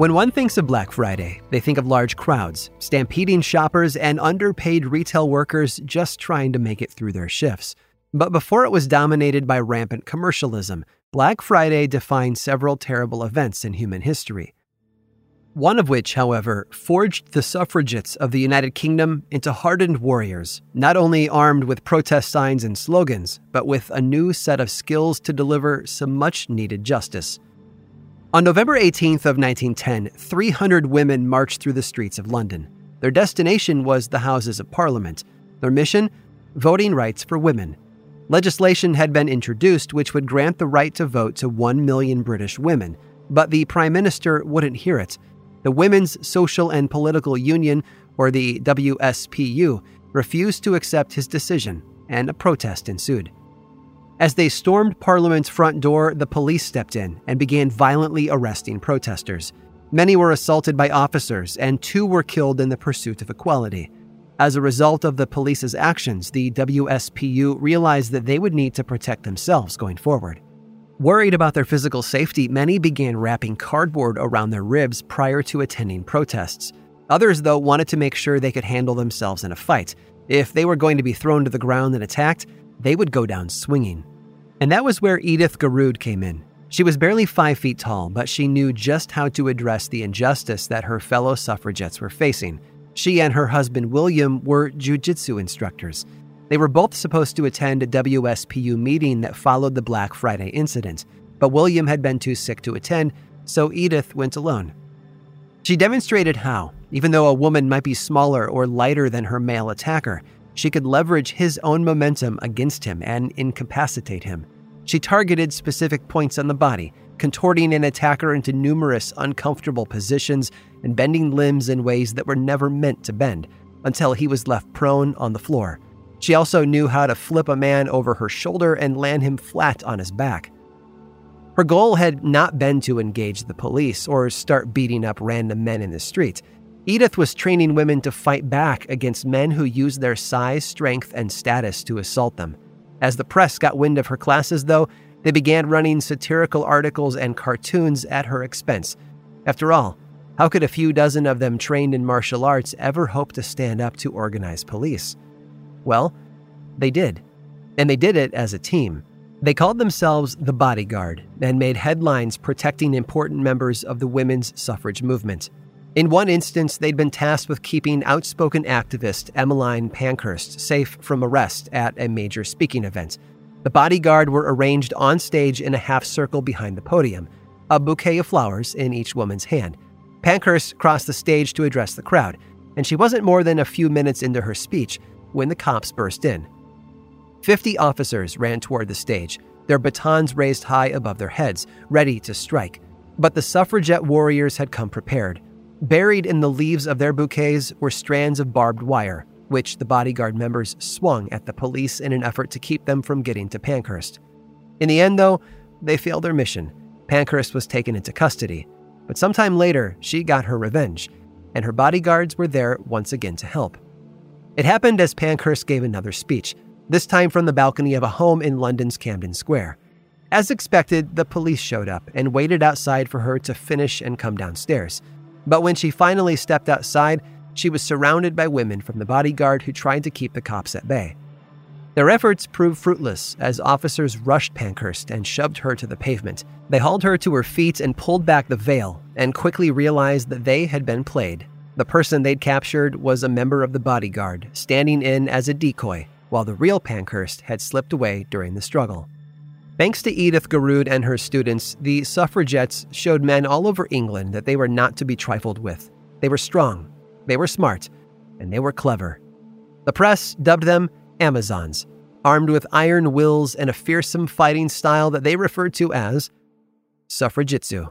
When one thinks of Black Friday, they think of large crowds, stampeding shoppers, and underpaid retail workers just trying to make it through their shifts. But before it was dominated by rampant commercialism, Black Friday defined several terrible events in human history. One of which, however, forged the suffragettes of the United Kingdom into hardened warriors, not only armed with protest signs and slogans, but with a new set of skills to deliver some much needed justice. On November 18th of 1910, 300 women marched through the streets of London. Their destination was the Houses of Parliament. Their mission? Voting rights for women. Legislation had been introduced which would grant the right to vote to 1 million British women, but the Prime Minister wouldn't hear it. The Women's Social and Political Union, or the WSPU, refused to accept his decision, and a protest ensued. As they stormed Parliament's front door, the police stepped in and began violently arresting protesters. Many were assaulted by officers, and two were killed in the pursuit of equality. As a result of the police's actions, the WSPU realized that they would need to protect themselves going forward. Worried about their physical safety, many began wrapping cardboard around their ribs prior to attending protests. Others, though, wanted to make sure they could handle themselves in a fight. If they were going to be thrown to the ground and attacked, they would go down swinging. And that was where Edith Garrud came in. She was barely five feet tall, but she knew just how to address the injustice that her fellow suffragettes were facing. She and her husband William were jujitsu instructors. They were both supposed to attend a WSPU meeting that followed the Black Friday incident, but William had been too sick to attend, so Edith went alone. She demonstrated how, even though a woman might be smaller or lighter than her male attacker, she could leverage his own momentum against him and incapacitate him. She targeted specific points on the body, contorting an attacker into numerous uncomfortable positions and bending limbs in ways that were never meant to bend, until he was left prone on the floor. She also knew how to flip a man over her shoulder and land him flat on his back. Her goal had not been to engage the police or start beating up random men in the street. Edith was training women to fight back against men who used their size, strength, and status to assault them. As the press got wind of her classes, though, they began running satirical articles and cartoons at her expense. After all, how could a few dozen of them trained in martial arts ever hope to stand up to organized police? Well, they did. And they did it as a team. They called themselves the Bodyguard and made headlines protecting important members of the women's suffrage movement. In one instance, they'd been tasked with keeping outspoken activist Emmeline Pankhurst safe from arrest at a major speaking event. The bodyguard were arranged on stage in a half circle behind the podium, a bouquet of flowers in each woman's hand. Pankhurst crossed the stage to address the crowd, and she wasn't more than a few minutes into her speech when the cops burst in. Fifty officers ran toward the stage, their batons raised high above their heads, ready to strike. But the suffragette warriors had come prepared. Buried in the leaves of their bouquets were strands of barbed wire, which the bodyguard members swung at the police in an effort to keep them from getting to Pankhurst. In the end, though, they failed their mission. Pankhurst was taken into custody, but sometime later, she got her revenge, and her bodyguards were there once again to help. It happened as Pankhurst gave another speech, this time from the balcony of a home in London's Camden Square. As expected, the police showed up and waited outside for her to finish and come downstairs. But when she finally stepped outside, she was surrounded by women from the bodyguard who tried to keep the cops at bay. Their efforts proved fruitless as officers rushed Pankhurst and shoved her to the pavement. They hauled her to her feet and pulled back the veil and quickly realized that they had been played. The person they'd captured was a member of the bodyguard, standing in as a decoy, while the real Pankhurst had slipped away during the struggle. Thanks to Edith Garrud and her students, the suffragettes showed men all over England that they were not to be trifled with. They were strong, they were smart, and they were clever. The press dubbed them Amazons, armed with iron wills and a fearsome fighting style that they referred to as suffrajitsu.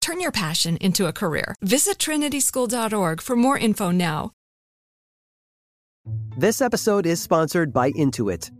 Turn your passion into a career. Visit trinityschool.org for more info now. This episode is sponsored by Intuit.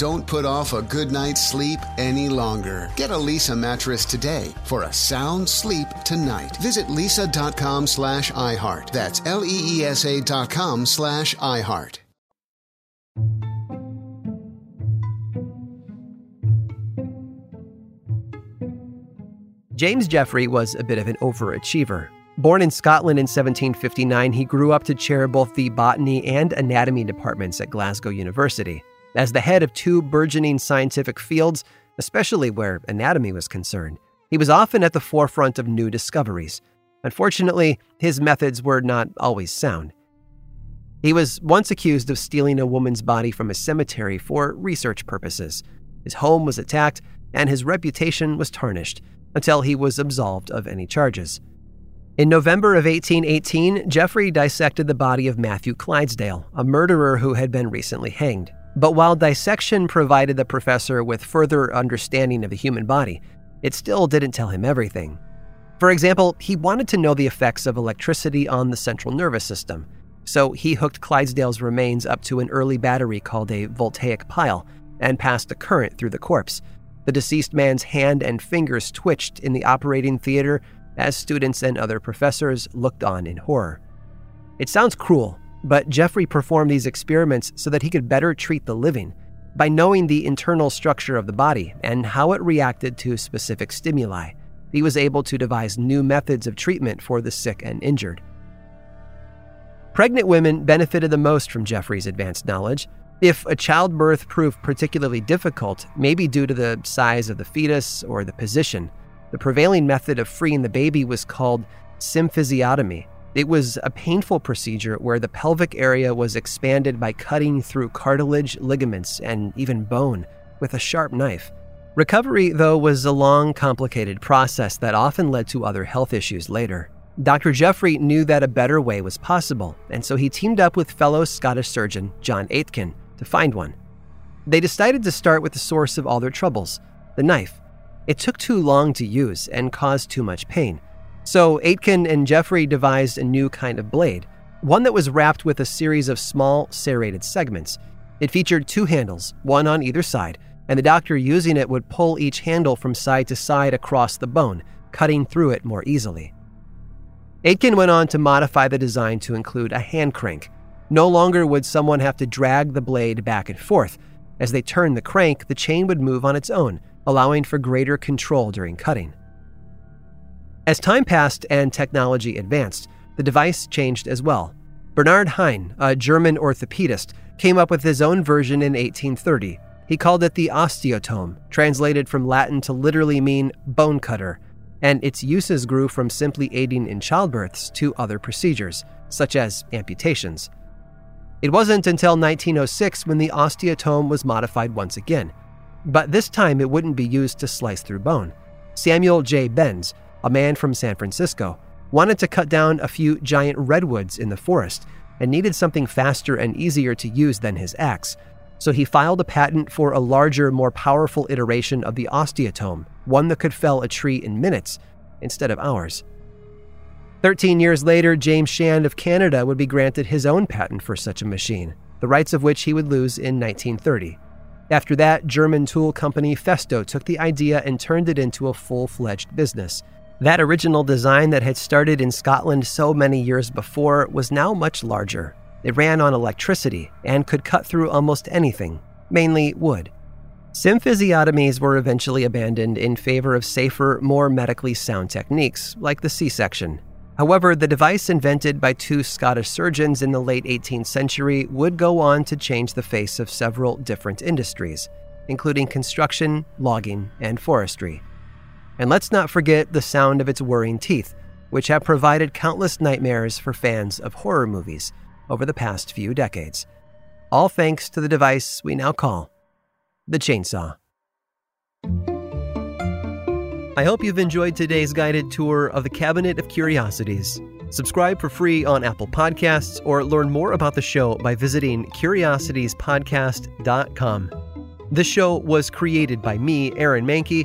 Don't put off a good night's sleep any longer. Get a Leesa mattress today for a sound sleep tonight. Visit leesa.com slash iHeart. That's L-E-E-S-A dot com slash iHeart. James Jeffray was a bit of an overachiever. Born in Scotland in 1759, he grew up to chair both the botany and anatomy departments at Glasgow University. As the head of two burgeoning scientific fields, especially where anatomy was concerned, he was often at the forefront of new discoveries. Unfortunately, his methods were not always sound. He was once accused of stealing a woman's body from a cemetery for research purposes. His home was attacked, and his reputation was tarnished until he was absolved of any charges. In November of 1818, Jeffray dissected the body of Matthew Clydesdale, a murderer who had been recently hanged. But while dissection provided the professor with further understanding of the human body, it still didn't tell him everything. For example, he wanted to know the effects of electricity on the central nervous system, so he hooked Clydesdale's remains up to an early battery called a voltaic pile and passed a current through the corpse, the deceased man's hand and fingers twitched in the operating theater as students and other professors looked on in horror. It sounds cruel, but Jeffray performed these experiments so that he could better treat the living by knowing the internal structure of the body and how it reacted to specific stimuli. He was able to devise new methods of treatment for the sick and injured. Pregnant women benefited the most from Jeffray's advanced knowledge. If a childbirth proved particularly difficult, maybe due to the size of the fetus or the position, the prevailing method of freeing the baby was called symphysiotomy. It was a painful procedure where the pelvic area was expanded by cutting through cartilage, ligaments, and even bone with a sharp knife. Recovery, though, was a long, complicated process that often led to other health issues later. Dr. Jeffray knew that a better way was possible, and so he teamed up with fellow Scottish surgeon John Aitken to find one. They decided to start with the source of all their troubles the knife. It took too long to use and caused too much pain. So Aitken and Jeffray devised a new kind of blade, one that was wrapped with a series of small serrated segments. It featured two handles, one on either side, and the doctor using it would pull each handle from side to side across the bone, cutting through it more easily. Aitken went on to modify the design to include a hand crank. No longer would someone have to drag the blade back and forth. As they turned the crank, the chain would move on its own, allowing for greater control during cutting. As time passed and technology advanced, the device changed as well. Bernhard Hein, a German orthopedist, came up with his own version in 1830. He called it the osteotome, translated from Latin to literally mean bone cutter, and its uses grew from simply aiding in childbirths to other procedures, such as amputations. It wasn't until 1906 when the osteotome was modified once again, but this time it wouldn't be used to slice through bone. Samuel J. Bens, a man from San Francisco, wanted to cut down a few giant redwoods in the forest and needed something faster and easier to use than his axe. So he filed a patent for a larger, more powerful iteration of the osteotome, one that could fell a tree in minutes instead of hours. Thirteen years later, James Shand of Canada would be granted his own patent for such a machine, the rights of which he would lose in 1930. After that, German tool company Festo took the idea and turned it into a full fledged business. That original design that had started in Scotland so many years before was now much larger. It ran on electricity and could cut through almost anything, mainly wood. Symphysiotomies were eventually abandoned in favor of safer, more medically sound techniques, like the C section. However, the device invented by two Scottish surgeons in the late 18th century would go on to change the face of several different industries, including construction, logging, and forestry. And let's not forget the sound of its whirring teeth, which have provided countless nightmares for fans of horror movies over the past few decades. All thanks to the device we now call the chainsaw. I hope you've enjoyed today's guided tour of the Cabinet of Curiosities. Subscribe for free on Apple Podcasts or learn more about the show by visiting curiositiespodcast.com. This show was created by me, Aaron Mahnke